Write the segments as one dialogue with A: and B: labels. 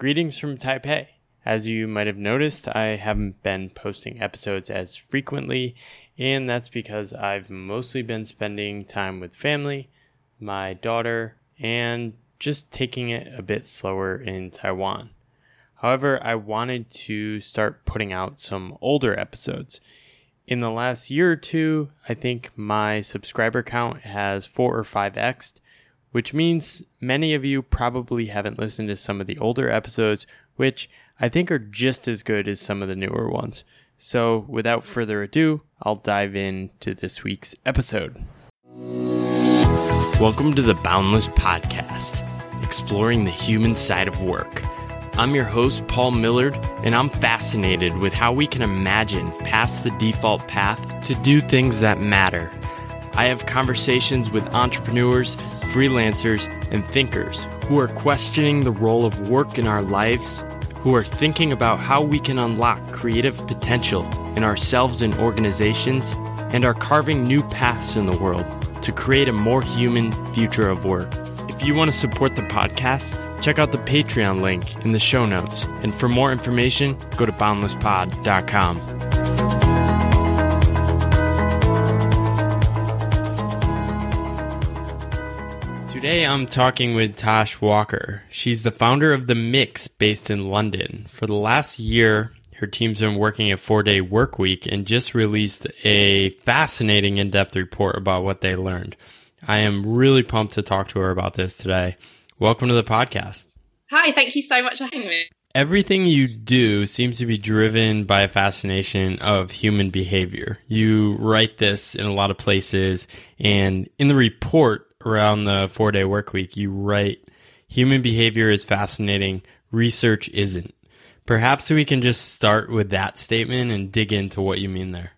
A: Greetings from Taipei. As you might have noticed, I haven't been posting episodes as frequently, and that's because I've mostly been spending time with family, my daughter, and just taking it a bit slower in Taiwan. However, I wanted to start putting out some older episodes. In the last year or two, I think my subscriber count has 4 or 5x, which means many of you probably haven't listened to some of the older episodes, which I think are just as good as some of the newer ones. So, without further ado, I'll dive into this week's episode. Welcome to the Boundless Podcast, exploring the human side of work. I'm your host, Paul Millerd, and I'm fascinated with how we can imagine past the default path to do things that matter. I have conversations with entrepreneurs, freelancers, and thinkers who are questioning the role of work in our lives who are thinking about how we can unlock creative potential in ourselves and organizations, and are carving new paths in the world to create a more human future of work. If you want to support the podcast, check out the Patreon link in the show notes. And for more information, go to boundlesspod.com. Today I'm talking with Tash Walker. She's the founder of The Mix based in London. For the last year, her team's been working a four day work week and just released a fascinating in depth report about what they learned. I am really pumped to talk to her about this today. Welcome to the podcast.
B: Hi, thank you so much for having me.
A: Everything you do seems to be driven by a fascination of human behavior. You write this in a lot of places, and in the report, around the four day work week, you write human behavior is fascinating, research isn't. Perhaps we can just start with that statement and dig into what you mean there.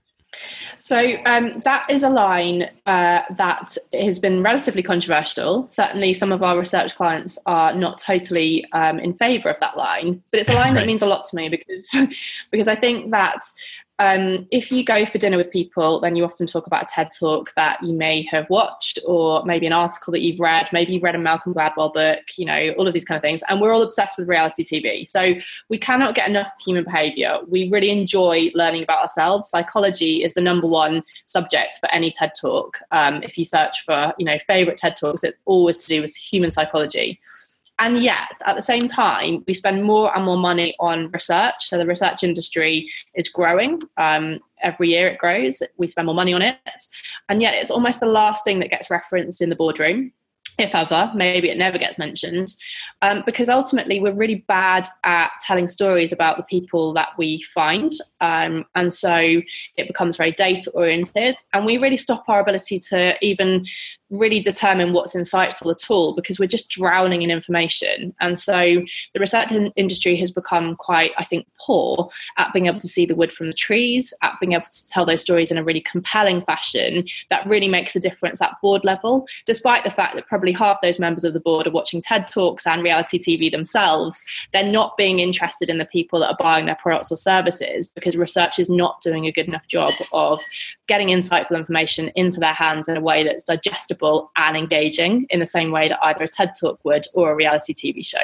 B: So um, that is a line uh, that has been relatively controversial. Certainly, some of our research clients are not totally um, in favour of that line, but it's a line right. that means a lot to me because because I think that um, if you go for dinner with people, then you often talk about a TED talk that you may have watched, or maybe an article that you've read. Maybe you've read a Malcolm Gladwell book, you know, all of these kind of things. And we're all obsessed with reality TV. So we cannot get enough human behavior. We really enjoy learning about ourselves. Psychology is the number one subject for any TED talk. Um, if you search for, you know, favorite TED talks, it's always to do with human psychology. And yet, at the same time, we spend more and more money on research. So the research industry is growing. Um, every year it grows. We spend more money on it. And yet, it's almost the last thing that gets referenced in the boardroom if ever, maybe it never gets mentioned, um, because ultimately we're really bad at telling stories about the people that we find. Um, and so it becomes very data oriented, and we really stop our ability to even really determine what's insightful at all because we're just drowning in information. And so the research in- industry has become quite, I think, poor at being able to see the wood from the trees, at being able to tell those stories in a really compelling fashion that really makes a difference at board level, despite the fact that probably half those members of the board are watching TED Talks and reality TV themselves. They're not being interested in the people that are buying their products or services because research is not doing a good enough job of getting insightful information into their hands in a way that's digestible and engaging in the same way that either a TED Talk would or a reality TV show.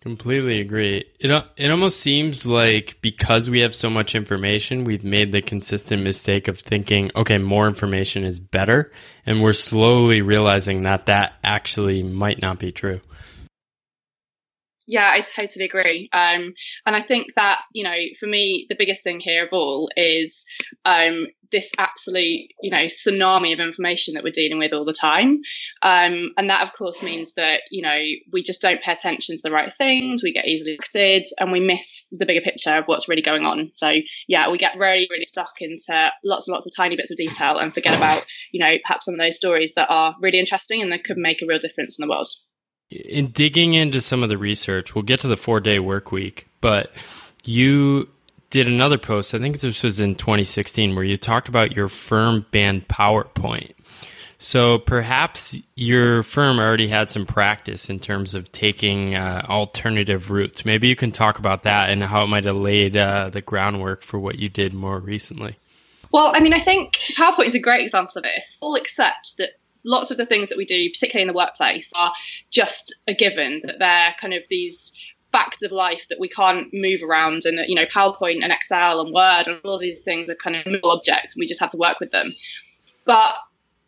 A: Completely agree. It it almost seems like because we have so much information, we've made the consistent mistake of thinking, okay, more information is better, and we're slowly realizing that that actually might not be true.
B: Yeah, I totally agree. Um, and I think that, you know, for me, the biggest thing here of all is um, this absolute, you know, tsunami of information that we're dealing with all the time. Um, and that, of course, means that, you know, we just don't pay attention to the right things, we get easily distracted, and we miss the bigger picture of what's really going on. So, yeah, we get really, really stuck into lots and lots of tiny bits of detail and forget about, you know, perhaps some of those stories that are really interesting and that could make a real difference in the world
A: in digging into some of the research, we'll get to the four day work week, but you did another post, I think this was in 2016, where you talked about your firm banned PowerPoint. So perhaps your firm already had some practice in terms of taking uh, alternative routes. Maybe you can talk about that and how it might have laid uh, the groundwork for what you did more recently.
B: Well, I mean, I think PowerPoint is a great example of this. All accept that lots of the things that we do, particularly in the workplace, are just a given, that they're kind of these facts of life that we can't move around and that you know powerpoint and excel and word and all of these things are kind of movable objects and we just have to work with them but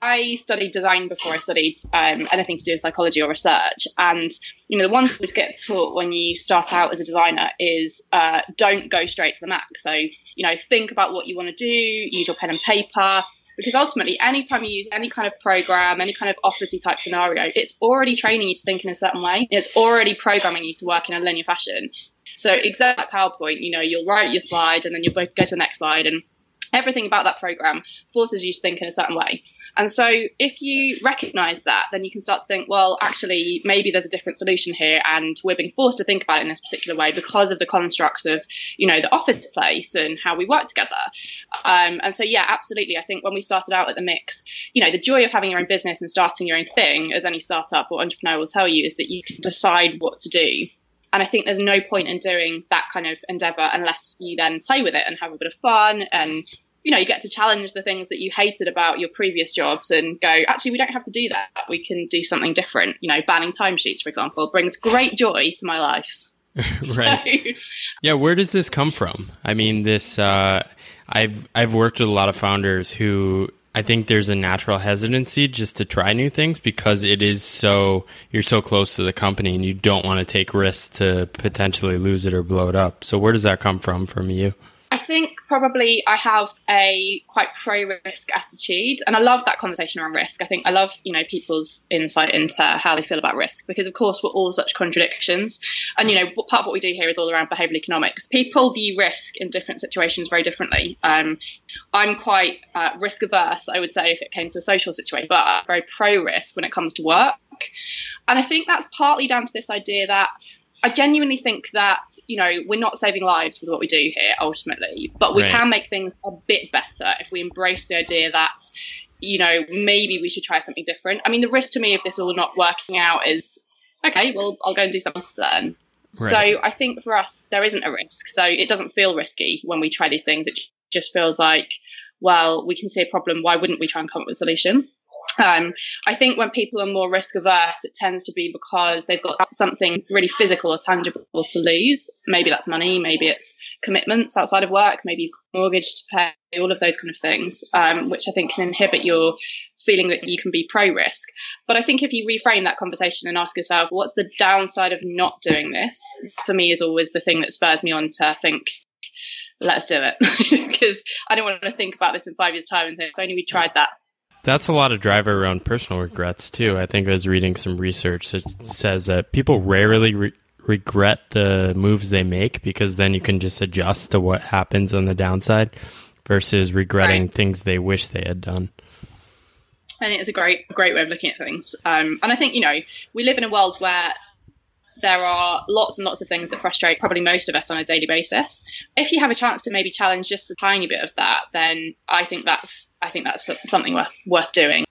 B: I studied design before I studied um, anything to do with psychology or research. And, you know, the one thing we get taught when you start out as a designer is uh, don't go straight to the Mac. So, you know, think about what you want to do, use your pen and paper, because ultimately, anytime you use any kind of program, any kind of officey type scenario, it's already training you to think in a certain way. It's already programming you to work in a linear fashion. So, exactly like PowerPoint, you know, you'll write your slide and then you'll go to the next slide and everything about that program forces you to think in a certain way. And so if you recognize that, then you can start to think, well, actually, maybe there's a different solution here. And we're being forced to think about it in this particular way because of the constructs of, you know, the office place and how we work together. Um, and so, yeah, absolutely. I think when we started out at the mix, you know, the joy of having your own business and starting your own thing, as any startup or entrepreneur will tell you, is that you can decide what to do and I think there's no point in doing that kind of endeavor unless you then play with it and have a bit of fun and you know you get to challenge the things that you hated about your previous jobs and go actually we don't have to do that. We can do something different. You know banning timesheets for example brings great joy to my life.
A: Right. So. yeah where does this come from? I mean this uh, i've i've worked with a lot of founders who I think there's a natural hesitancy just to try new things because it is so you're so close to the company and you don't want to take risks to potentially lose it or blow it up. So where does that come from from you?
B: I think probably I have a quite pro risk attitude, and I love that conversation around risk. I think I love you know people's insight into how they feel about risk because of course we're all such contradictions, and you know part of what we do here is all around behavioural economics. People view risk in different situations very differently. Um, I'm quite uh, risk averse, I would say, if it came to a social situation, but I'm very pro risk when it comes to work, and I think that's partly down to this idea that I genuinely think that you know we're not saving lives with what we do here ultimately, but we right. can make things a bit better if we embrace the idea that you know maybe we should try something different. I mean, the risk to me of this all not working out is okay. Well, I'll go and do something then. Right. So I think for us there isn't a risk, so it doesn't feel risky when we try these things. It just feels like well, we can see a problem. Why wouldn't we try and come up with a solution? Um, I think when people are more risk averse, it tends to be because they've got something really physical or tangible to lose. Maybe that's money, maybe it's commitments outside of work, maybe you've got mortgage to pay, all of those kind of things, um, which I think can inhibit your feeling that you can be pro risk. But I think if you reframe that conversation and ask yourself, what's the downside of not doing this? For me, is always the thing that spurs me on to think, let's do it. because I don't want to think about this in five years' time and think, if only we tried that
A: that's a lot of driver around personal regrets too. I think I was reading some research that says that people rarely re- regret the moves they make because then you can just adjust to what happens on the downside versus regretting right. things they wish they had done.
B: I think it's a great, great way of looking at things. Um, and I think you know we live in a world where there are lots and lots of things that frustrate probably most of us on a daily basis. If you have a chance to maybe challenge just a tiny bit of that, then I think that's I think that's something worth worth doing.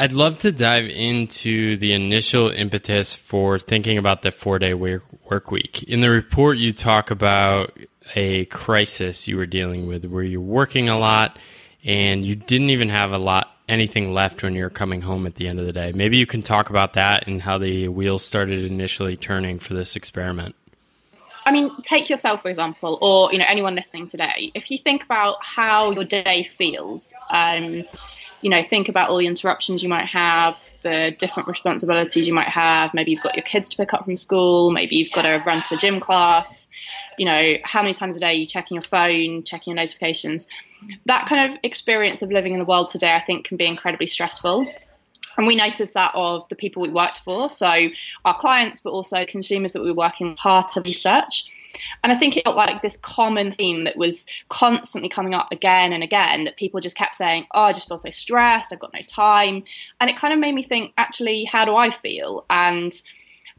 A: I'd love to dive into the initial impetus for thinking about the four day work week. In the report, you talk about a crisis you were dealing with where you're working a lot and you didn't even have a lot anything left when you're coming home at the end of the day. Maybe you can talk about that and how the wheels started initially turning for this experiment.
B: I mean, take yourself for example, or you know anyone listening today. If you think about how your day feels, um, you know, think about all the interruptions you might have, the different responsibilities you might have. Maybe you've got your kids to pick up from school. Maybe you've got to run to a gym class. You know, how many times a day are you checking your phone, checking your notifications? That kind of experience of living in the world today, I think, can be incredibly stressful. And we noticed that of the people we worked for, so our clients, but also consumers that we were working part of research. And I think it felt like this common theme that was constantly coming up again and again that people just kept saying, Oh, I just feel so stressed, I've got no time. And it kind of made me think, actually, how do I feel? And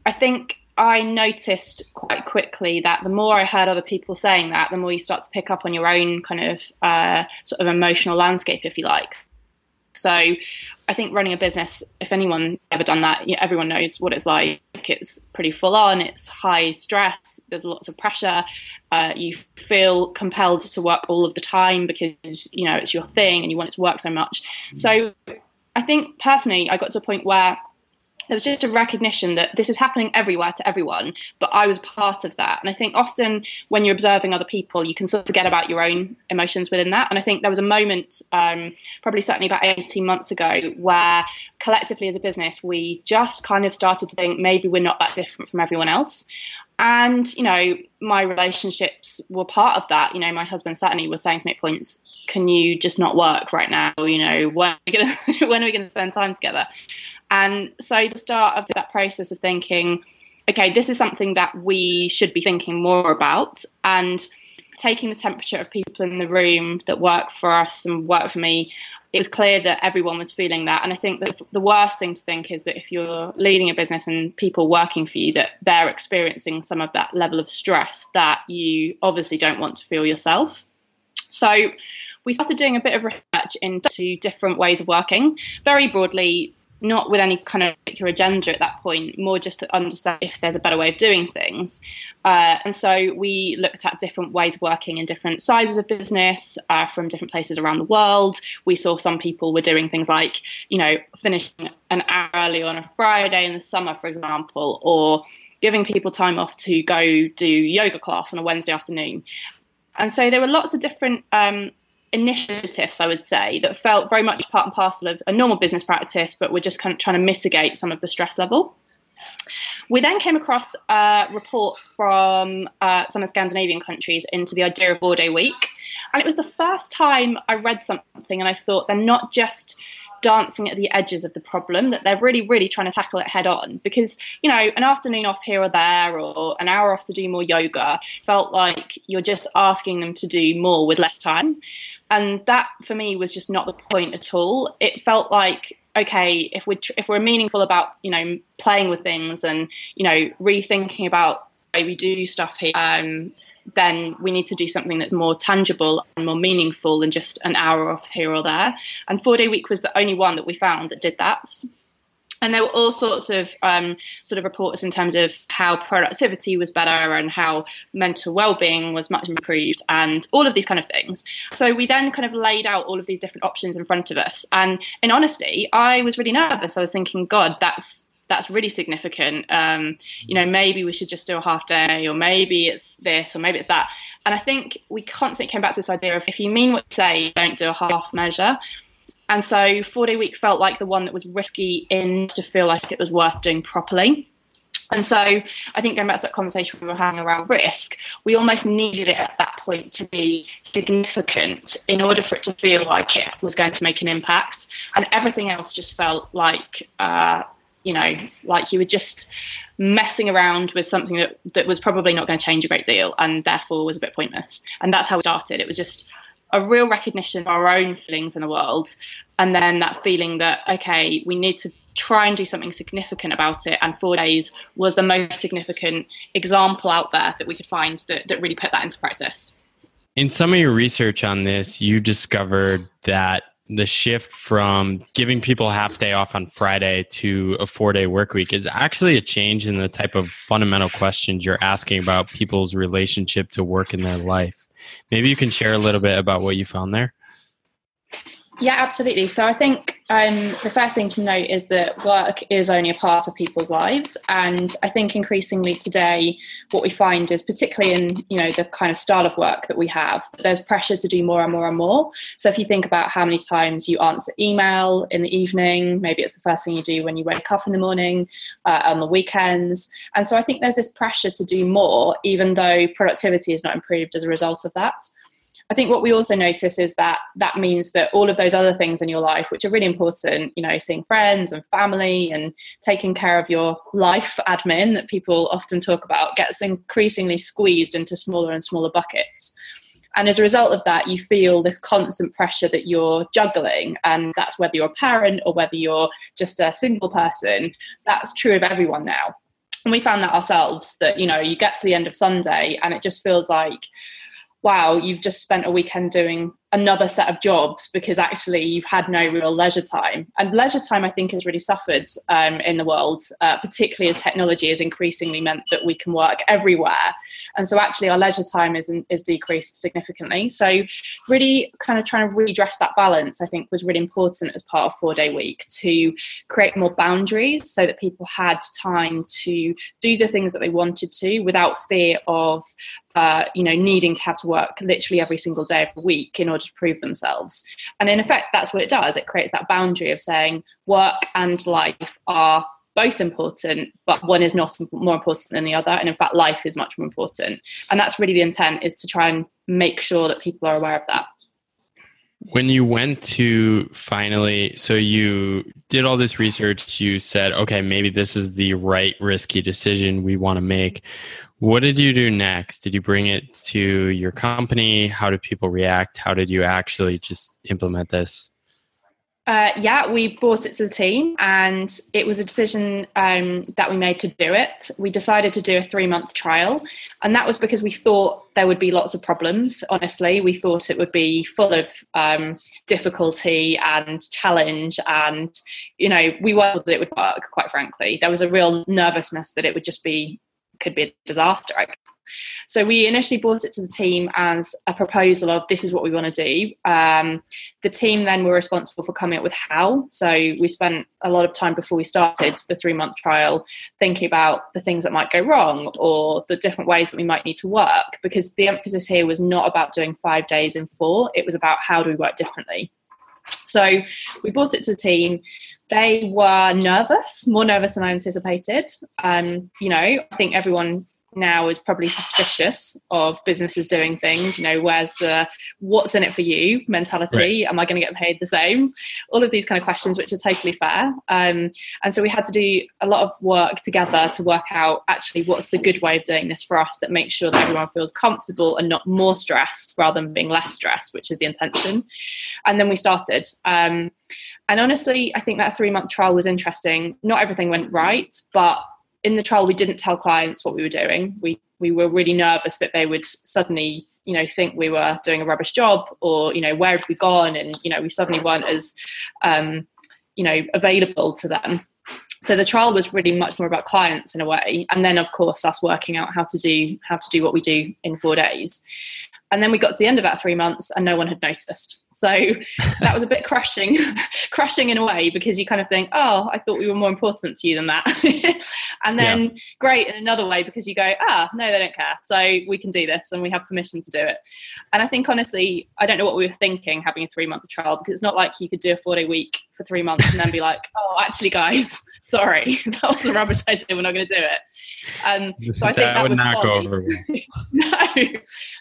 B: I think I noticed quite quickly that the more I heard other people saying that, the more you start to pick up on your own kind of uh, sort of emotional landscape, if you like. So I think running a business, if anyone ever done that, everyone knows what it's like. It's pretty full on. It's high stress. There's lots of pressure. Uh, you feel compelled to work all of the time because you know it's your thing and you want it to work so much. So I think personally, I got to a point where there was just a recognition that this is happening everywhere to everyone, but I was part of that. And I think often when you're observing other people, you can sort of forget about your own emotions within that. And I think there was a moment, um, probably certainly about 18 months ago, where collectively as a business, we just kind of started to think maybe we're not that different from everyone else. And, you know, my relationships were part of that. You know, my husband certainly was saying to me at points, can you just not work right now? You know, when are we we gonna spend time together? And so the start of that process of thinking, okay, this is something that we should be thinking more about and taking the temperature of people in the room that work for us and work for me it was clear that everyone was feeling that. And I think that the worst thing to think is that if you're leading a business and people working for you, that they're experiencing some of that level of stress that you obviously don't want to feel yourself. So we started doing a bit of research into different ways of working. Very broadly, not with any kind of particular agenda at that point, more just to understand if there's a better way of doing things. Uh, and so we looked at different ways of working in different sizes of business uh, from different places around the world. We saw some people were doing things like, you know, finishing an hour early on a Friday in the summer, for example, or giving people time off to go do yoga class on a Wednesday afternoon. And so there were lots of different um, initiatives, I would say, that felt very much part and parcel of a normal business practice, but were just kind of trying to mitigate some of the stress level. We then came across a report from uh, some of the Scandinavian countries into the idea of day week. And it was the first time I read something and I thought they're not just dancing at the edges of the problem that they're really really trying to tackle it head on because you know an afternoon off here or there or an hour off to do more yoga felt like you're just asking them to do more with less time and that for me was just not the point at all. It felt like okay if we tr- if we're meaningful about you know playing with things and you know rethinking about the way we do stuff here um, then we need to do something that's more tangible and more meaningful than just an hour off here or there. And four day week was the only one that we found that did that and there were all sorts of um, sort of reports in terms of how productivity was better and how mental well-being was much improved and all of these kind of things so we then kind of laid out all of these different options in front of us and in honesty i was really nervous i was thinking god that's that's really significant. Um, you know, maybe we should just do a half day, or maybe it's this, or maybe it's that. And I think we constantly came back to this idea of if you mean what you say, don't do a half measure. And so four day week felt like the one that was risky in to feel like it was worth doing properly. And so I think going back to that conversation we were having around risk, we almost needed it at that point to be significant in order for it to feel like it was going to make an impact. And everything else just felt like, uh, you know, like you were just messing around with something that, that was probably not going to change a great deal and therefore was a bit pointless. And that's how we started. It was just a real recognition of our own feelings in the world and then that feeling that okay we need to try and do something significant about it and four days was the most significant example out there that we could find that, that really put that into practice
A: in some of your research on this you discovered that the shift from giving people half day off on Friday to a four day work week is actually a change in the type of fundamental questions you're asking about people's relationship to work in their life. Maybe you can share a little bit about what you found there.
C: Yeah, absolutely. So I think um, the first thing to note is that work is only a part of people's lives, and I think increasingly today, what we find is particularly in you know the kind of style of work that we have, there's pressure to do more and more and more. So if you think about how many times you answer email in the evening, maybe it's the first thing you do when you wake up in the morning, uh, on the weekends, and so I think there's this pressure to do more, even though productivity is not improved as a result of that. I think what we also notice is that that means that all of those other things in your life, which are really important, you know, seeing friends and family and taking care of your life admin that people often talk about, gets increasingly squeezed into smaller and smaller buckets. And as a result of that, you feel this constant pressure that you're juggling. And that's whether you're a parent or whether you're just a single person. That's true of everyone now. And we found that ourselves that, you know, you get to the end of Sunday and it just feels like, wow, you've just spent a weekend doing
B: another set of jobs because actually you've had no real leisure time. And leisure time, I think, has really suffered um, in the world, uh, particularly as technology has increasingly meant that we can work everywhere. And so actually our leisure time is, is decreased significantly. So really kind of trying to redress that balance, I think, was really important as part of four day week to create more boundaries so that people had time to do the things that they wanted to without fear of uh, you know, needing to have to work literally every single day of the week in order to prove themselves. And in effect, that's what it does. It creates that boundary of saying work and life are both important, but one is not more important than the other. And in fact, life is much more important. And that's really the intent is to try and make sure that people are aware of that.
A: When you went to finally, so you did all this research, you said, okay, maybe this is the right risky decision we want to make. What did you do next? Did you bring it to your company? How did people react? How did you actually just implement this?
B: Uh, yeah, we brought it to the team, and it was a decision um, that we made to do it. We decided to do a three month trial, and that was because we thought there would be lots of problems. Honestly, we thought it would be full of um, difficulty and challenge, and you know, we worried that it would work. Quite frankly, there was a real nervousness that it would just be could be a disaster. I guess. So we initially brought it to the team as a proposal of this is what we want to do. Um, the team then were responsible for coming up with how. So we spent a lot of time before we started the three month trial thinking about the things that might go wrong or the different ways that we might need to work because the emphasis here was not about doing five days in four, it was about how do we work differently. So we brought it to the team they were nervous, more nervous than I anticipated. Um, you know, I think everyone now is probably suspicious of businesses doing things. You know, where's the what's in it for you mentality? Right. Am I going to get paid the same? All of these kind of questions, which are totally fair. Um, and so we had to do a lot of work together to work out actually what's the good way of doing this for us that makes sure that everyone feels comfortable and not more stressed rather than being less stressed, which is the intention. And then we started. Um, and honestly, I think that three month trial was interesting. Not everything went right, but in the trial, we didn't tell clients what we were doing. We we were really nervous that they would suddenly, you know, think we were doing a rubbish job, or you know, where had we gone, and you know, we suddenly weren't as, um, you know, available to them. So the trial was really much more about clients in a way, and then of course us working out how to do how to do what we do in four days and then we got to the end of that three months and no one had noticed. So that was a bit crushing crushing in a way because you kind of think oh i thought we were more important to you than that. And then yeah. great in another way because you go ah no they don't care. So we can do this and we have permission to do it. And i think honestly i don't know what we were thinking having a three month trial because it's not like you could do a four day week for three months and then be like oh actually guys sorry that was a rubbish idea. We're not going to do it um, so I think that, that would was not go over. no,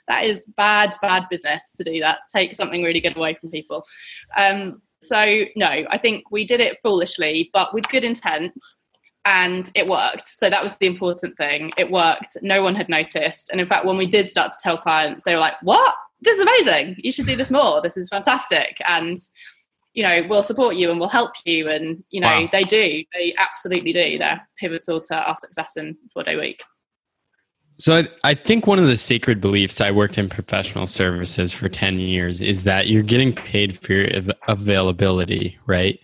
B: that is bad, bad business to do that. Take something really good away from people. Um, so no, I think we did it foolishly, but with good intent, and it worked. So that was the important thing. It worked. No one had noticed, and in fact, when we did start to tell clients, they were like, "What? This is amazing! You should do this more. This is fantastic!" and you know we'll support you and we'll help you. And you know wow. they do. They absolutely do. They're pivotal to our success in four day week.
A: So I, I, think one of the sacred beliefs i worked in professional services for 10 years is that you're getting paid for your availability right?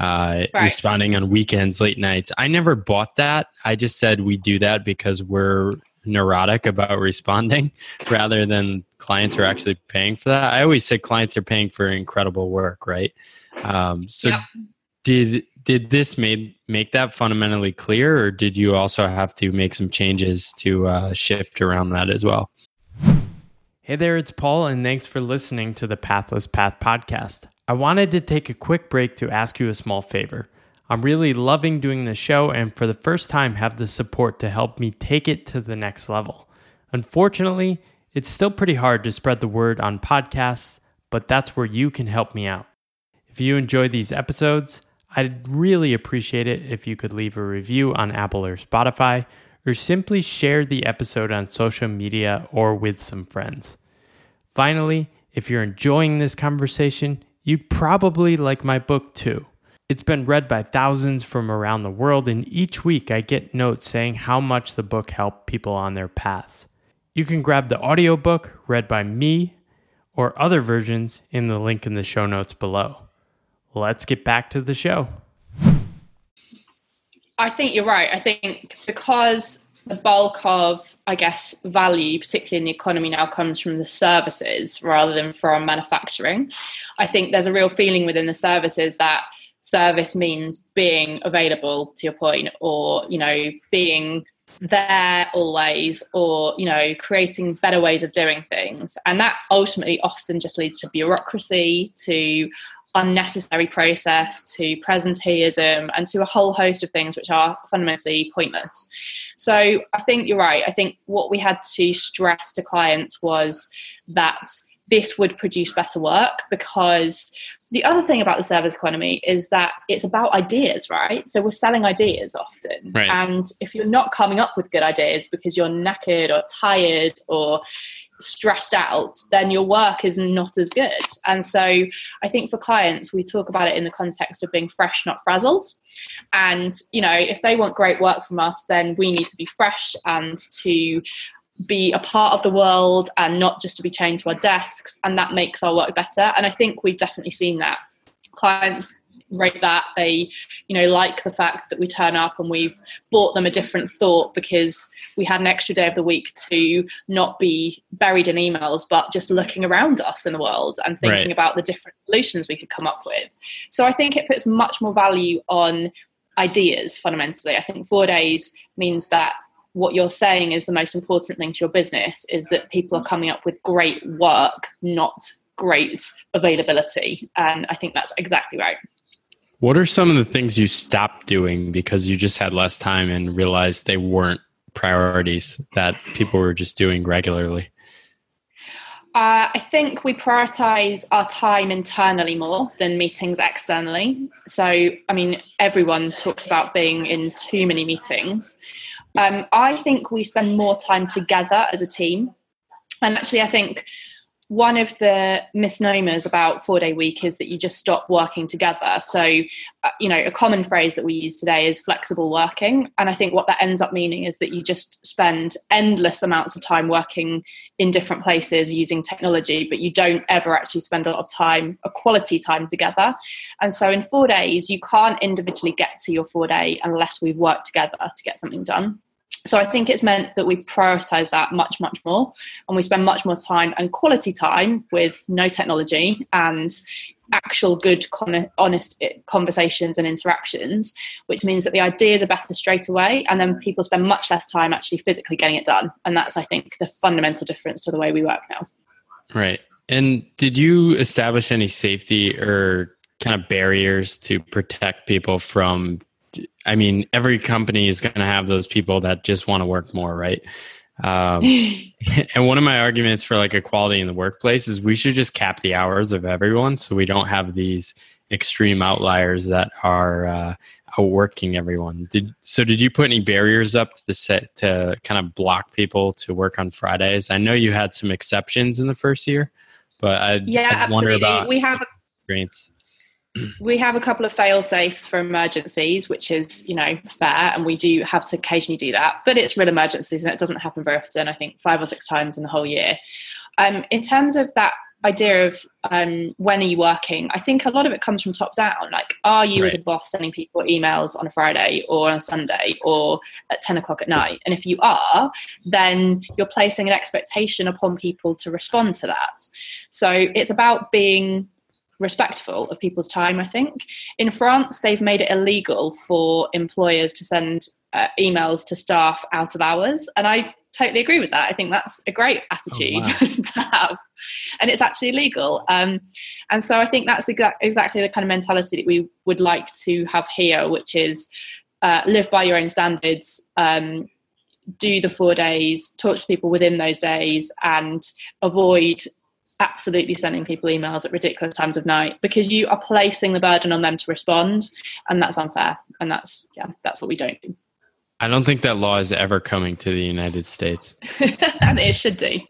A: Uh, right. responding on weekends late nights. I never bought that. I just said we do that because we're neurotic about responding rather than clients are actually paying for that. I always say clients are paying for incredible work, right? Um, so yep. did did this made make that fundamentally clear, or did you also have to make some changes to uh, shift around that as well? Hey there, it's Paul, and thanks for listening to the Pathless Path podcast. I wanted to take a quick break to ask you a small favor. I'm really loving doing the show and for the first time have the support to help me take it to the next level. Unfortunately, it's still pretty hard to spread the word on podcasts, but that's where you can help me out. If you enjoy these episodes, I'd really appreciate it if you could leave a review on Apple or Spotify, or simply share the episode on social media or with some friends. Finally, if you're enjoying this conversation, you'd probably like my book too. It's been read by thousands from around the world, and each week I get notes saying how much the book helped people on their paths. You can grab the audiobook read by me, or other versions in the link in the show notes below. Let's get back to the show.
B: I think you're right. I think because the bulk of, I guess, value, particularly in the economy now, comes from the services rather than from manufacturing. I think there's a real feeling within the services that service means being available to your point or you know being there always or you know creating better ways of doing things. And that ultimately often just leads to bureaucracy to unnecessary process to presenteeism and to a whole host of things which are fundamentally pointless. So i think you're right. I think what we had to stress to clients was that this would produce better work because the other thing about the service economy is that it's about ideas, right? So we're selling ideas often.
A: Right.
B: And if you're not coming up with good ideas because you're knackered or tired or stressed out, then your work is not as good. And so I think for clients, we talk about it in the context of being fresh, not frazzled. And, you know, if they want great work from us, then we need to be fresh and to be a part of the world and not just to be chained to our desks and that makes our work better. And i think we've definitely seen that. Clients rate that they you know like the fact that we turn up and we've bought them a different thought because we had an extra day of the week to not be buried in emails but just looking around us in the world and thinking
A: Right.
B: about the different solutions we could come up with. So i think it puts much more value on ideas fundamentally. I think four days means that what you're saying is the most important thing to your business is that people are coming up with great work not great availability and i think that's exactly right
A: What are some of the things you stopped doing because you just had less time and realized they weren't priorities that people were just doing regularly?
B: Uh, I think we prioritize our time internally more than meetings externally. So, I mean, everyone talks about being in too many meetings. Um, I think we spend more time together as a team. And actually, I think one of the misnomers about four day week is that you just stop working together. So, uh, you know, a common phrase that we use today is flexible working. And I think what that ends up meaning is that you just spend endless amounts of time working in different places using technology, but you don't ever actually spend a lot of time, a quality time together. And so in four days, you can't individually get to your four day unless we've worked together to get something done. So I think it's meant that we prioritize that much, much more, and we spend much more time and quality time with no technology and actual good, honest eh, conversations and interactions, which means that the ideas are better straight away, and then people spend much less time actually physically getting it done. And that's, I think, the fundamental difference to the way we work now.
A: Right. And did you establish any safety or kind of barriers to protect people from? I mean, every company is going to have those people that just want to work more, right? Um, and one of my arguments for like equality in the workplace is we should just cap the hours of everyone so we don't have these extreme outliers that are uh, outworking everyone. Did so? Did you put any barriers up to set to kind of block people to work on Fridays? I know you had some exceptions in the first year, but I
B: yeah,
A: I'd wonder
B: absolutely.
A: about
B: we have
A: constraints.
B: We have a couple of fail safes for emergencies, which is, you know, fair, and we do have to occasionally do that. But it's real emergencies, and it doesn't happen very often. I think five or six times in the whole year. Um, in terms of that idea of um, when are you working, I think a lot of it comes from top down. Like, are you as a boss sending people emails on a Friday or on a Sunday or at ten o'clock at night? And if you are, then you're placing an expectation upon people to respond to that. So it's about being respectful of people's time, I think. In France, they've made it illegal for employers to send uh, emails to staff out of hours. And I totally agree with that. I think that's a great attitude to have. And it's actually illegal. Um, and so I think that's exa- exactly the kind of mentality that we would like to have here, which is uh, live by your own standards. Um, do the four days, talk to people within those days, and avoid absolutely sending people emails at ridiculous times of night because you are placing the burden on them to respond and that's unfair and that's yeah that's what we don't do
A: I don't think that law is ever coming to the United States.
B: and it should do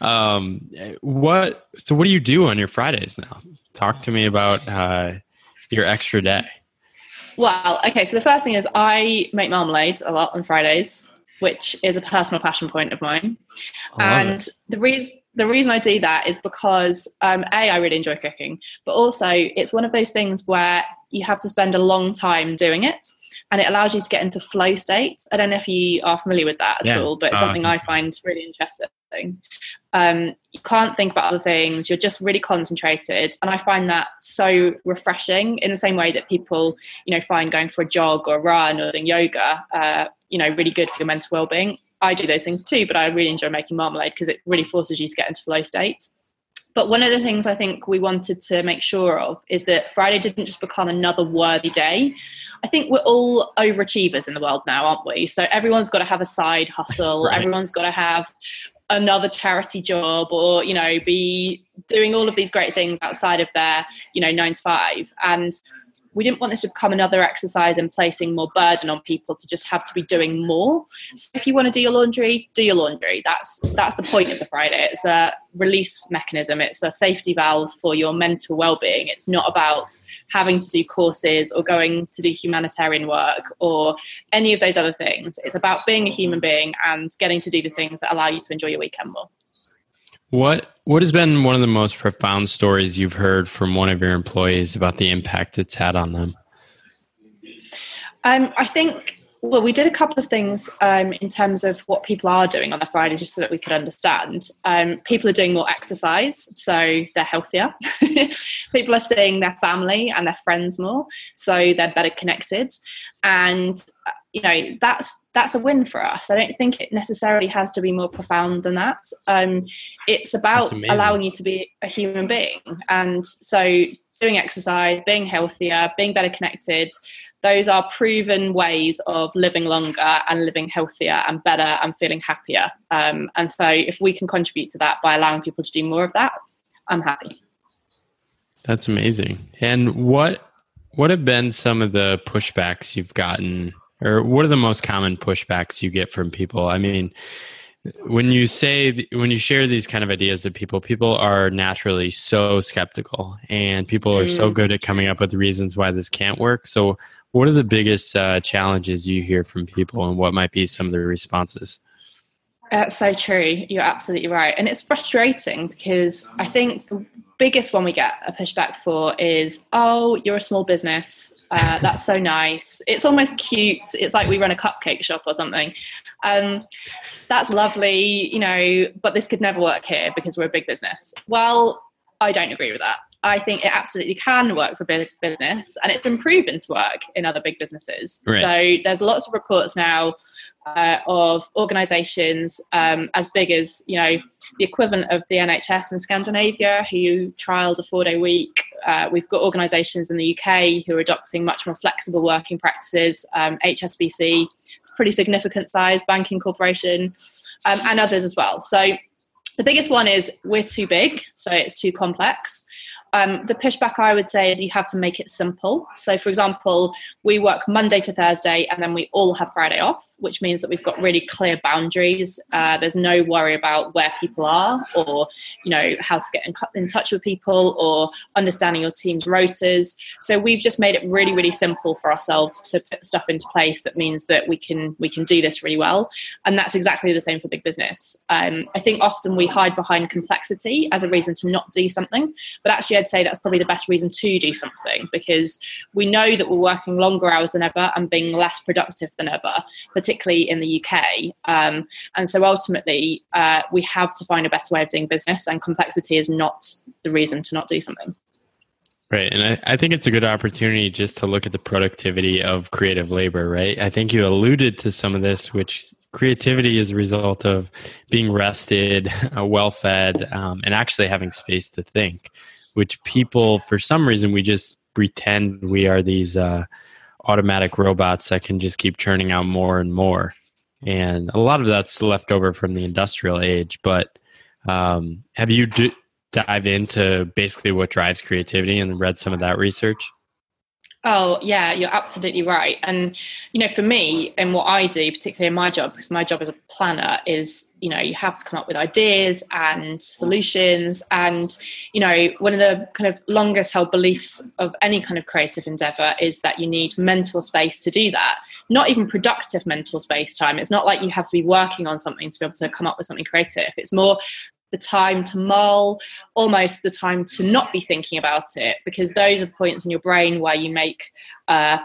A: Um, what? So, what do you do on your Fridays now? Talk to me about uh, your extra day.
B: well okay so the first thing is i make marmalade a lot on fridays which is a personal passion point of mine and
A: it.
B: the reason the reason I do that is because um, a I really enjoy cooking, but also it's one of those things where you have to spend a long time doing it, and it allows you to get into flow states. I don't know if you are familiar with that at
A: Yeah.
B: all, but it's
A: Uh,
B: something I find really interesting. Um, you can't think about other things; you're just really concentrated, and I find that so refreshing. In the same way that people, you know, find going for a jog or a run or doing yoga, uh, you know, really good for your mental well-being. I do those things too, but I really enjoy making marmalade because it really forces you to get into flow states. But one of the things I think we wanted to make sure of is that Friday didn't just become another worthy day. I think we're all overachievers in the world now, aren't we? So everyone's got to have a side hustle,
A: Right.
B: everyone's got to have another charity job or, you know, be doing all of these great things outside of their, you know, nine to five. And we didn't want this to become another exercise in placing more burden on people to just have to be doing more. So if you want to do your laundry, do your laundry. That's that's the point of the Friday. It's a release mechanism. It's a safety valve for your mental well-being. It's not about having to do courses or going to do humanitarian work or any of those other things. It's about being a human being and getting to do the things that allow you to enjoy your weekend more.
A: What what has been one of the most profound stories you've heard from one of your employees about the impact it's had on them?
B: Um, I think, well, we did a couple of things um, in terms of what people are doing on the Friday, just so that we could understand. Um, people are doing more exercise, so they're healthier. people are seeing their family and their friends more, so they're better connected. And you know that's that's a win for us. I don't think it necessarily has to be more profound than that. Um, it's about allowing you to be a human being, and so doing exercise, being healthier, being better connected, those are proven ways of living longer and living healthier and better and feeling happier. Um, and so, if we can contribute to that by allowing people to do more of that, I'm happy.
A: That's amazing. And what what have been some of the pushbacks you've gotten or what are the most common pushbacks you get from people? I mean, when you say when you share these kind of ideas with people, people are naturally so skeptical and people are so
B: Mm.
A: good at coming up with reasons why this can't work. So, what are the biggest uh, challenges you hear from people and what might be some of the responses?
B: That's so true. You're absolutely right. And it's frustrating because I think biggest one we get a pushback for is, oh, you're a small business. Uh, that's so nice. It's almost cute. It's like we run a cupcake shop or something. Um, that's lovely, you know, but this could never work here because we're a big business. Well, I don't agree with that. I think it absolutely can work for a big business, and it's been proven to work in other big businesses.
A: Right.
B: So there's lots of reports now uh, of organisations um, as big as you know the equivalent of the NHS in Scandinavia, who trialled a four-day week. Uh, we've got organisations in the UK who are adopting much more flexible working practices. Um, HSBC, it's a pretty significant size banking corporation, um, and others as well. So the biggest one is we're too big, so it's too complex. Um, the pushback I would say is you have to make it simple. So, for example, we work Monday to Thursday and then we all have Friday off, which means that we've got really clear boundaries. Uh, there's no worry about where people are or, you know, how to get in, in touch with people or understanding your team's rotas. So we've just made it really, really simple for ourselves to put stuff into place that means that we can we can do this really well. And that's exactly the same for big business. Um, I think often we hide behind complexity as a reason to not do something, but actually I'd say that's probably the best reason to do something because we know that we're working longer hours than ever and being less productive than ever, particularly in the UK. Um, and so ultimately, uh, we have to find a better way of doing business, and complexity is not the reason to not do something.
A: Right. And I, I think it's a good opportunity just to look at the productivity of creative labor, right? I think you alluded to some of this, which creativity is a result of being rested, well fed, um, and actually having space to think, which people, for some reason, we just pretend we are these uh, automatic robots that can just keep churning out more and more. And a lot of that's left over from the industrial age. But um, have you d- dive into basically what drives creativity and read some of that research?
B: Oh, yeah, you're absolutely right. And, you know, for me and what I do, particularly in my job, because my job as a planner is, you know, you have to come up with ideas and solutions. And, you know, one of the kind of longest held beliefs of any kind of creative endeavor is that you need mental space to do that. Not even productive mental space time. It's not like you have to be working on something to be able to come up with something creative. It's more the time to mull, almost the time to not be thinking about it, because those are points in your brain where you make uh,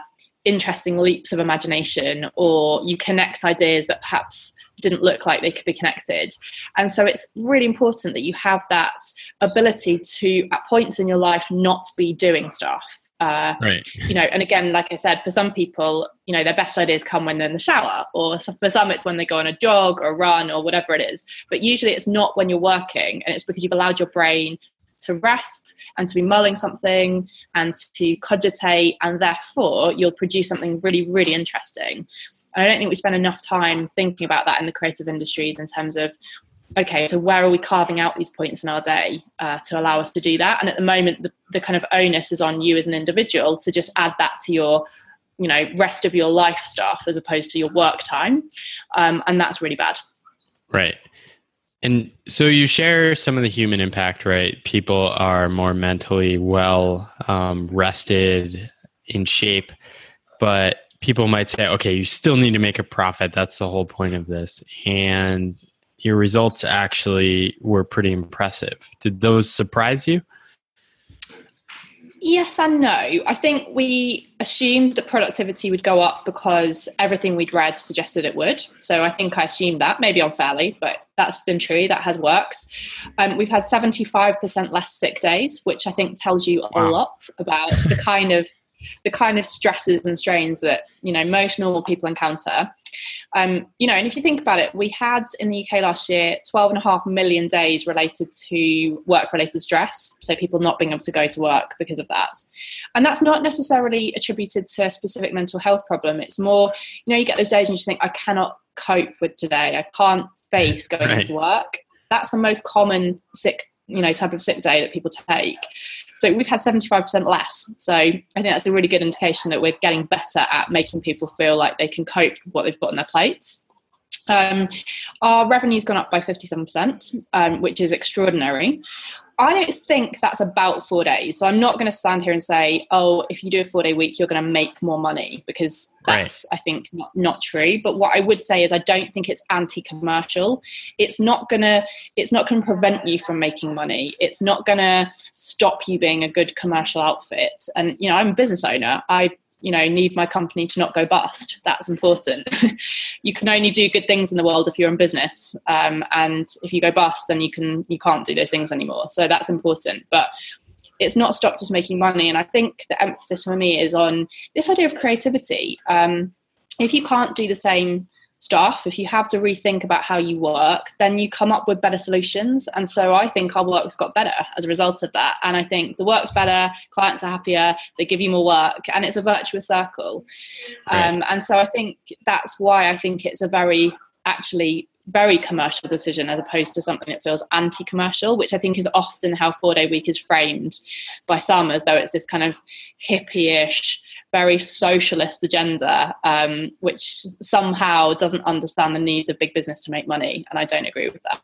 B: interesting leaps of imagination or you connect ideas that perhaps didn't look like they could be connected. And so it's really important that you have that ability to, at points in your life, not be doing stuff.
A: Uh, right.
B: You know, and again, like I said, for some people, you know, their best ideas come when they're in the shower, or for some, it's when they go on a jog or run or whatever it is. But usually, it's not when you're working, and it's because you've allowed your brain to rest and to be mulling something and to cogitate, and therefore you'll produce something really, really interesting. And I don't think we spend enough time thinking about that in the creative industries in terms of okay, so where are we carving out these points in our day uh, to allow us to do that? And at the moment, the, the kind of onus is on you as an individual to just add that to your you know rest of your life stuff as opposed to your work time um, and that's really bad
A: right and so you share some of the human impact, right? People are more mentally well um, rested, in shape, but people might say, okay, you still need to make a profit. That's the whole point of this. And your results actually were pretty impressive. Did those surprise you?
B: Yes and no. I think we assumed that productivity would go up because everything we'd read suggested it would. So I think I assumed that, maybe unfairly, but that's been true. That has worked. Um, we've had 75% less sick days, which I think tells you a lot about the kind of the kind of stresses and strains that you know most normal people encounter. Um, you know and if you think about it we had in the uk last year 12 and a half million days related to work related stress so people not being able to go to work because of that. And that's not necessarily attributed to a specific mental health problem. It's more you know you get those days and you think i cannot cope with today. I can't face going right. into work. That's the most common sick you know type of sick day that people take so we've had 75% less. So I think that's a really good indication that we're getting better at making people feel like they can cope with what they've got on their plates. Um, our revenue's gone up by 57%, um, which is extraordinary. I don't think that's about four days. So I'm not going to stand here and say, oh, if you do a four day week, you're going to make more money because that's, right. I think, not, not true. But what I would say is I don't think it's anti commercial. It's not going to, it's not going to prevent you from making money. It's not going to stop you being a good commercial outfit. And, you know, I'm a business owner. I you know need my company to not go bust. That's important. You can only do good things in the world if you're in business. Um, and if you go bust then you can you can't do those things anymore. So that's important. But it's not stopped us making money. And i think the emphasis for me is on this idea of creativity. Um, if you can't do the same stuff, if you have to rethink about how you work, then you come up with better solutions. And so I think our work's got better as a result of that. And I think the work's better, clients are happier, they give you more work, and it's a virtuous circle. Right. Um, and so I think that's why I think it's a very actually very commercial decision as opposed to something that feels anti-commercial which i think is often how four day week is framed by some as though it's this kind of hippie-ish very socialist agenda, um, which somehow doesn't understand the needs of big business to make money. And I don't agree with that.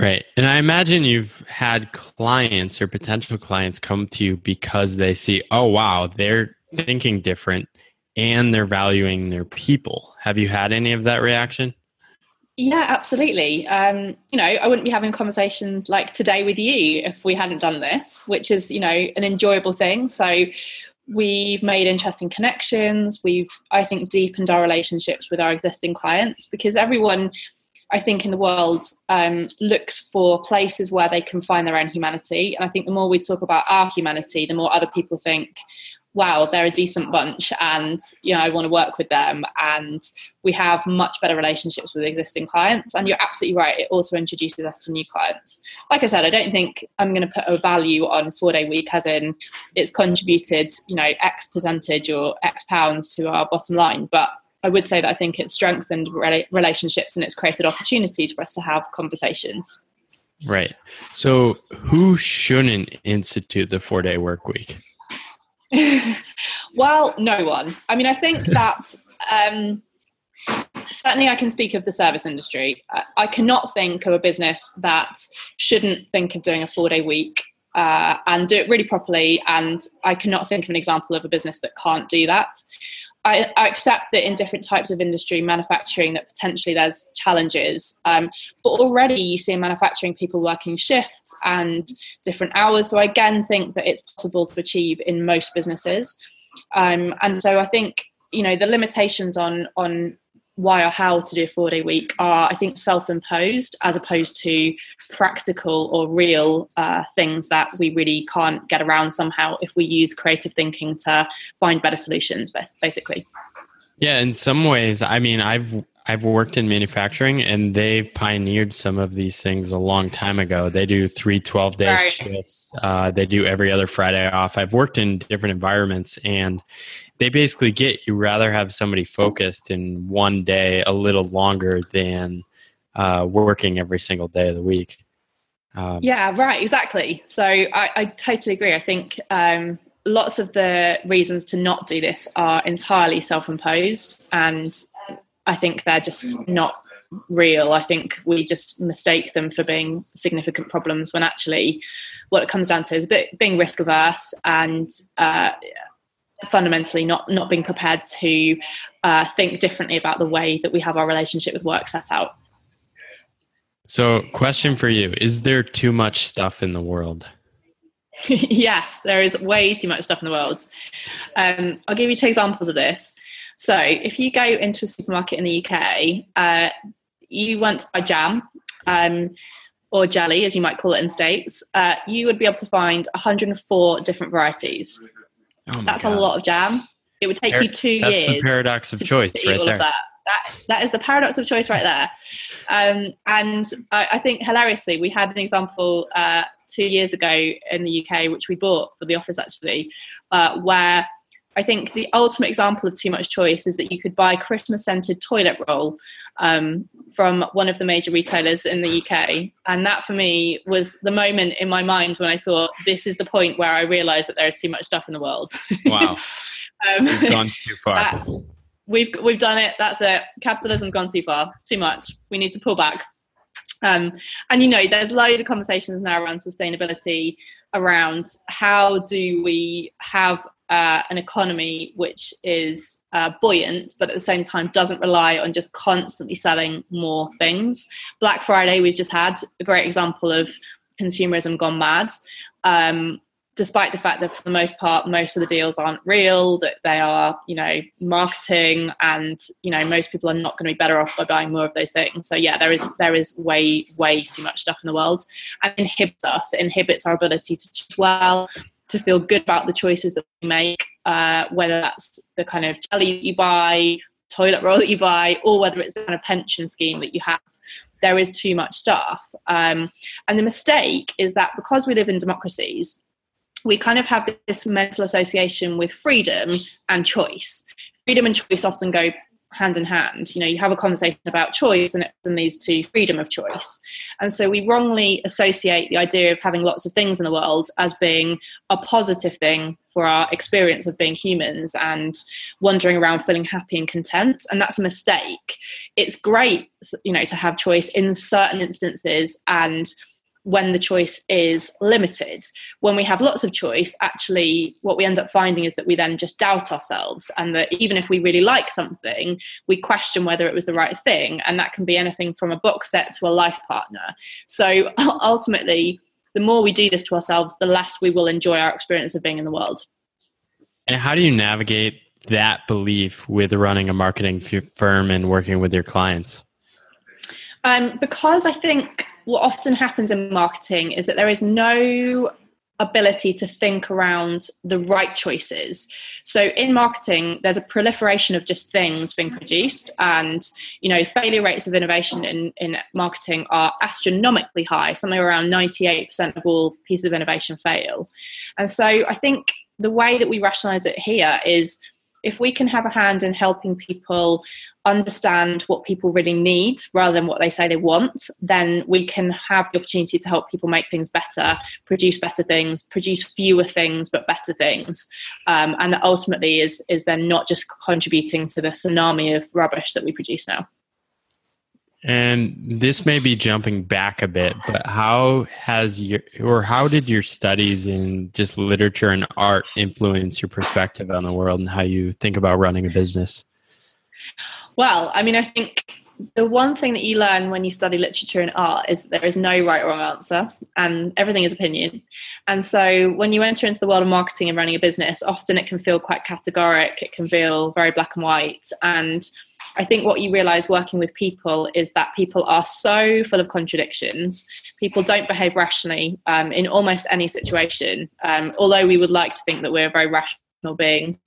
A: Right. And I imagine you've had clients or potential clients come to you because they see, oh, wow, they're thinking different and they're valuing their people. Have you had any of that reaction?
B: Yeah, absolutely. Um, you know, I wouldn't be having a conversation like today with you if we hadn't done this, which is, you know, an enjoyable thing. So we've made interesting connections. We've i think deepened our relationships with our existing clients because everyone i think in the world um, looks for places where they can find their own humanity. And i think the more we talk about our humanity the more other people think wow, they're a decent bunch and, you know, I want to work with them. And we have much better relationships with existing clients. And you're absolutely right. It also introduces us to new clients. Like I said, I don't think I'm going to put a value on four day week as in it's contributed, you know, X percentage or X pounds to our bottom line. But I would say that I think it's strengthened relationships and it's created opportunities for us to have conversations.
A: Right. So, who shouldn't institute the four day work week?
B: well, no one. I mean, I think that um, certainly I can speak of the service industry. I, I, cannot think of a business that shouldn't think of doing a four day week uh, and do it really properly. And I cannot think of an example of a business that can't do that. I, I, accept that in different types of industry, manufacturing, that potentially there's challenges. Um, but already you see in manufacturing people working shifts and different hours. So I again think that it's possible to achieve in most businesses. Um, and so I think you know the limitations on on why or how to do a four day week are, I think, self imposed as opposed to practical or real uh, things that we really can't get around somehow if we use creative thinking to find better solutions, basically.
A: Yeah, in some ways, I mean, I've I've worked in manufacturing and they've pioneered some of these things a long time ago. They do three 12 day right. shifts. Uh, they do every other Friday off. I've worked in different environments and they basically get you rather have somebody focused in one day a little longer than uh, working every single day of the week.
B: Um, yeah, right, exactly. So I, I totally agree. I think um, lots of the reasons to not do this are entirely self imposed, and I think they're just not real. I think we just mistake them for being significant problems when actually what it comes down to is being risk averse and uh, fundamentally not not being prepared to uh, think differently about the way that we have our relationship with work set out.
A: So, question for you: Is there too much stuff in the world?
B: yes, there is way too much stuff in the world. Um, I'll give you two examples of this. So, if you go into a supermarket in the UK, uh, you want a jam. Um, or jelly, as you might call it in states, uh, you would be able to find 104 different varieties. Oh that's God. a lot of jam. It would take Par- you two
A: that's
B: years.
A: That's the paradox of choice, right there.
B: That. that. that is the paradox of choice right there. Um, and I, I, think hilariously, we had an example uh, two years ago in the UK, which we bought for the office actually, uh, where I think the ultimate example of too much choice is that you could buy Christmas scented toilet roll um, from one of the major retailers in the UK. And that for me was the moment in my mind when I thought, this is the point where I realized that there is too much stuff in the world.
A: Wow. um, we've gone too far.
B: That, we've, we've done it. That's it. Capitalism's gone too far. It's too much. We need to pull back. Um, and you know, there's loads of conversations now around sustainability, around how do we have uh, an economy which is uh, buoyant, but at the same time doesn't rely on just constantly selling more things. Black Friday, we've just had a great example of consumerism gone mad. Um, despite the fact that for the most part most of the deals aren't real that they are you know marketing and you know most people are not going to be better off by buying more of those things so yeah there is there is way way too much stuff in the world and inhibits us it inhibits our ability to choose well to feel good about the choices that we make, uh, whether that's the kind of jelly that you buy, toilet roll that you buy, or whether it's the kind of pension scheme that you have. There is too much stuff. Um, and the mistake is that because we live in democracies, we kind of have this mental association with freedom and choice. Freedom and choice often go hand in hand. You know, you have a conversation about choice and it leads to freedom of choice. And so we wrongly associate the idea of having lots of things in the world as being a positive thing for our experience of being humans and wandering around feeling happy and content. And that's a mistake. It's great, you know, to have choice in certain instances and when the choice is limited. When we have lots of choice, actually, what we end up finding is that we then just doubt ourselves, and that even if we really like something, we question whether it was the right thing. And that can be anything from a box set to a life partner. So ultimately, the more we do this to ourselves, the less we will enjoy our experience of being in the world.
A: And how do you navigate that belief with running a marketing firm and working with your clients?
B: Um, because I think what often happens in marketing is that there is no ability to think around the right choices. So in marketing, there's a proliferation of just things being produced, and you know, failure rates of innovation in, in marketing are astronomically high. Something around 98% of all pieces of innovation fail. And so I think the way that we rationalize it here is if we can have a hand in helping people understand what people really need rather than what they say they want, then we can have the opportunity to help people make things better, produce better things, produce fewer things but better things, um, and that ultimately is is then not just contributing to the tsunami of rubbish that we produce now.
A: And this may be jumping back a bit, but how has your or how did your studies in just literature and art influence your perspective on the world and how you think about running a business?
B: Well, I mean, I think the one thing that you learn when you study literature and art is that there is no right or wrong answer and everything is opinion. And so when you enter into the world of marketing and running a business, often it can feel quite categoric, it can feel very black and white. And I think what you realize working with people is that people are so full of contradictions. People don't behave rationally um, in almost any situation, um, although we would like to think that we're very rational beings.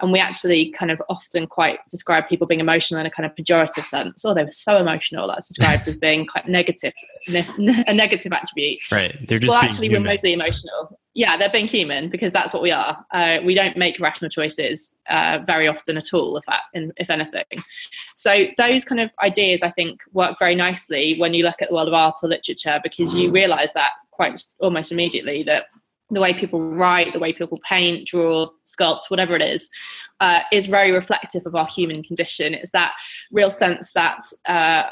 B: And we actually kind of often quite describe people being emotional in a kind of pejorative sense. Oh, they were so emotional. That's described as being quite negative, ne- a negative attribute.
A: Right. They're just
B: well, actually,
A: human.
B: we're mostly emotional. Yeah, they're being human because that's what we are. Uh, we don't make rational choices uh, very often at all, if, that, if anything. So those kind of ideas, I think, work very nicely when you look at the world of art or literature because you realize that quite almost immediately that the way people write, the way people paint, draw, sculpt, whatever it is, uh, is very reflective of our human condition. It's that real sense that uh,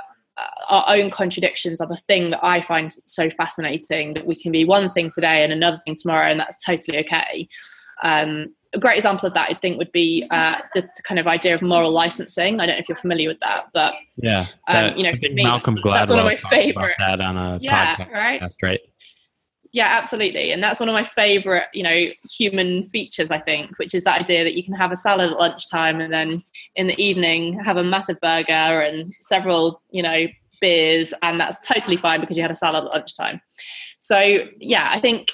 B: our own contradictions are the thing that I find so fascinating that we can be one thing today and another thing tomorrow, and that's totally okay. Um, a great example of that, I think, would be uh, the kind of idea of moral licensing. I don't know if you're familiar with that, but
A: yeah, that,
B: um, you know, me,
A: Malcolm Gladwell
B: that's one of my favorite.
A: about that on a
B: Yeah,
A: podcast,
B: right.
A: right?
B: Yeah, absolutely. And that's one of my favorite, you know, human features, I think, which is that idea that you can have a salad at lunchtime and then in the evening have a massive burger and several, you know, beers. And that's totally fine because you had a salad at lunchtime. So, yeah, I think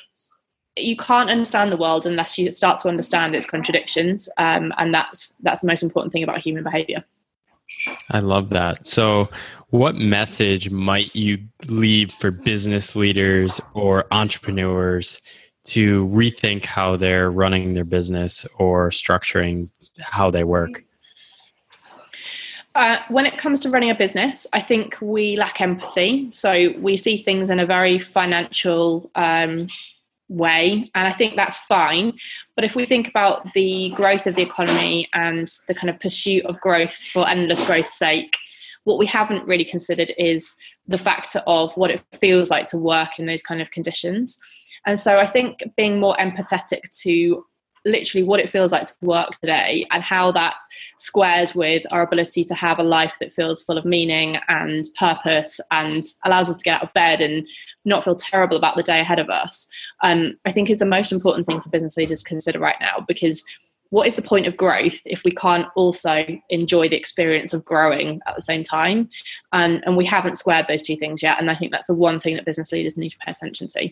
B: you can't understand the world unless you start to understand its contradictions. Um, and that's that's the most important thing about human behavior.
A: I love that. So, what message might you leave for business leaders or entrepreneurs to rethink how they're running their business or structuring how they work?
B: Uh, when it comes to running a business, I think we lack empathy. So we see things in a very financial um, way, and I think that's fine. But if we think about the growth of the economy and the kind of pursuit of growth for endless growth's sake, what we haven't really considered is the factor of what it feels like to work in those kind of conditions. And so I think being more empathetic to literally what it feels like to work today and how that squares with our ability to have a life that feels full of meaning and purpose and allows us to get out of bed and not feel terrible about the day ahead of us um, i think is the most important thing for business leaders to consider right now because what is the point of growth if we can't also enjoy the experience of growing at the same time? And we haven't squared those two things yet and i think that's the one thing that business leaders need to pay attention to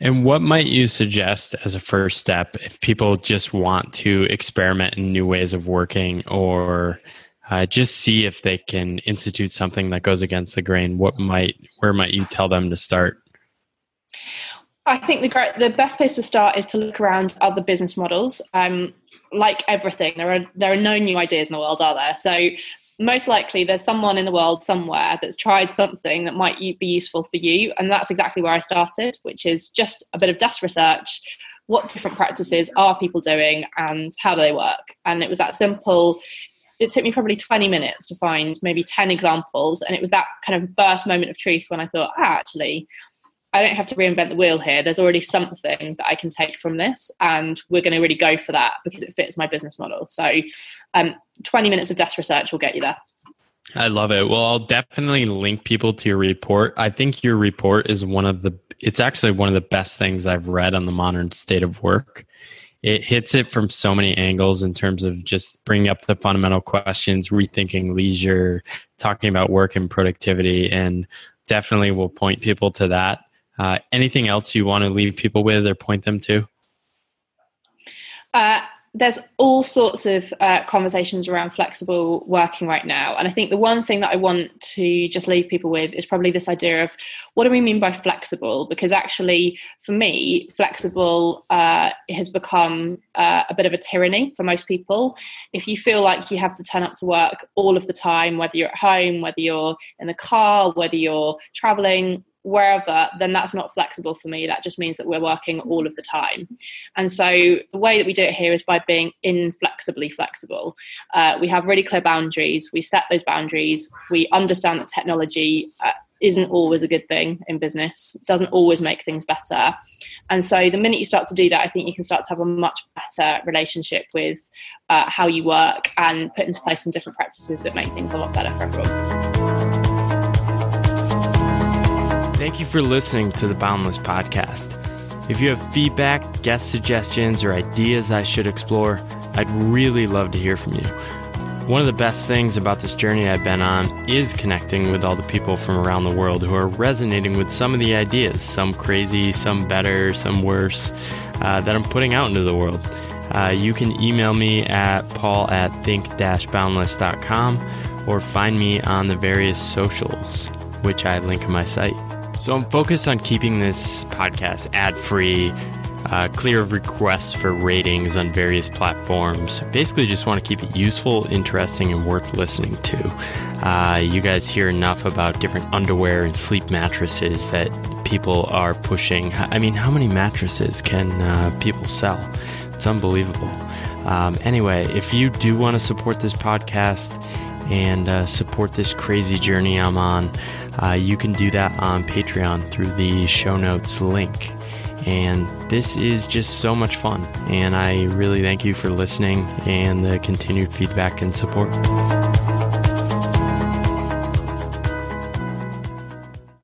A: and what might you suggest as a first step if people just want to experiment in new ways of working or uh, just see if they can institute something that goes against the grain? What might, where might you tell them to start?
B: I think the the best place to start is to look around other business models. Um, like everything, there are there are no new ideas in the world, are there? So most likely there's someone in the world somewhere that's tried something that might be useful for you and that's exactly where i started which is just a bit of desk research what different practices are people doing and how do they work? And it was that simple it took me probably 20 minutes to find maybe 10 examples and it was that kind of first moment of truth when i thought ah, actually I don't have to reinvent the wheel here. There's already something that I can take from this, and we're going to really go for that because it fits my business model. So, um, 20 minutes of desk research will get you there.
A: I love it. Well, I'll definitely link people to your report. I think your report is one of the, it's actually one of the best things I've read on the modern state of work. It hits it from so many angles in terms of just bringing up the fundamental questions, rethinking leisure, talking about work and productivity, and definitely will point people to that. Uh, anything else you want to leave people with or point them to?
B: Uh, there's all sorts of uh, conversations around flexible working right now. And I think the one thing that I want to just leave people with is probably this idea of what do we mean by flexible? Because actually, for me, flexible uh, has become uh, a bit of a tyranny for most people. If you feel like you have to turn up to work all of the time, whether you're at home, whether you're in the car, whether you're traveling, wherever, then that's not flexible for me. That just means that we're working all of the time. And so the way that we do it here is by being inflexibly flexible. Uh, we have really clear boundaries. We set those boundaries. We understand that technology uh, isn't always a good thing in business, doesn't always make things better. And so the minute you start to do that, I think you can start to have a much better relationship with uh, how you work and put into place some different practices that make things a lot better for everyone.
A: Thank you for listening to the Boundless Podcast. If you have feedback, guest suggestions, or ideas I should explore, I'd really love to hear from you. One of the best things about this journey I've been on is connecting with all the people from around the world who are resonating with some of the ideas, some crazy, some better, some worse, uh, that I'm putting out into the world. Uh, you can email me at paul at think-boundless.com or find me on the various socials, which I link in my site. So I'm focused on keeping this podcast ad free uh, clear of requests for ratings on various platforms. Basically, just want to keep it useful, interesting, and worth listening to. Uh, you guys hear enough about different underwear and sleep mattresses that people are pushing. I mean, how many mattresses can uh, people sell? It's unbelievable. Um, anyway, if you do want to support this podcast and uh, support this crazy journey I'm on, uh, you can do that on Patreon through the show notes link. And this is just so much fun. And I really thank you for listening and the continued feedback and support.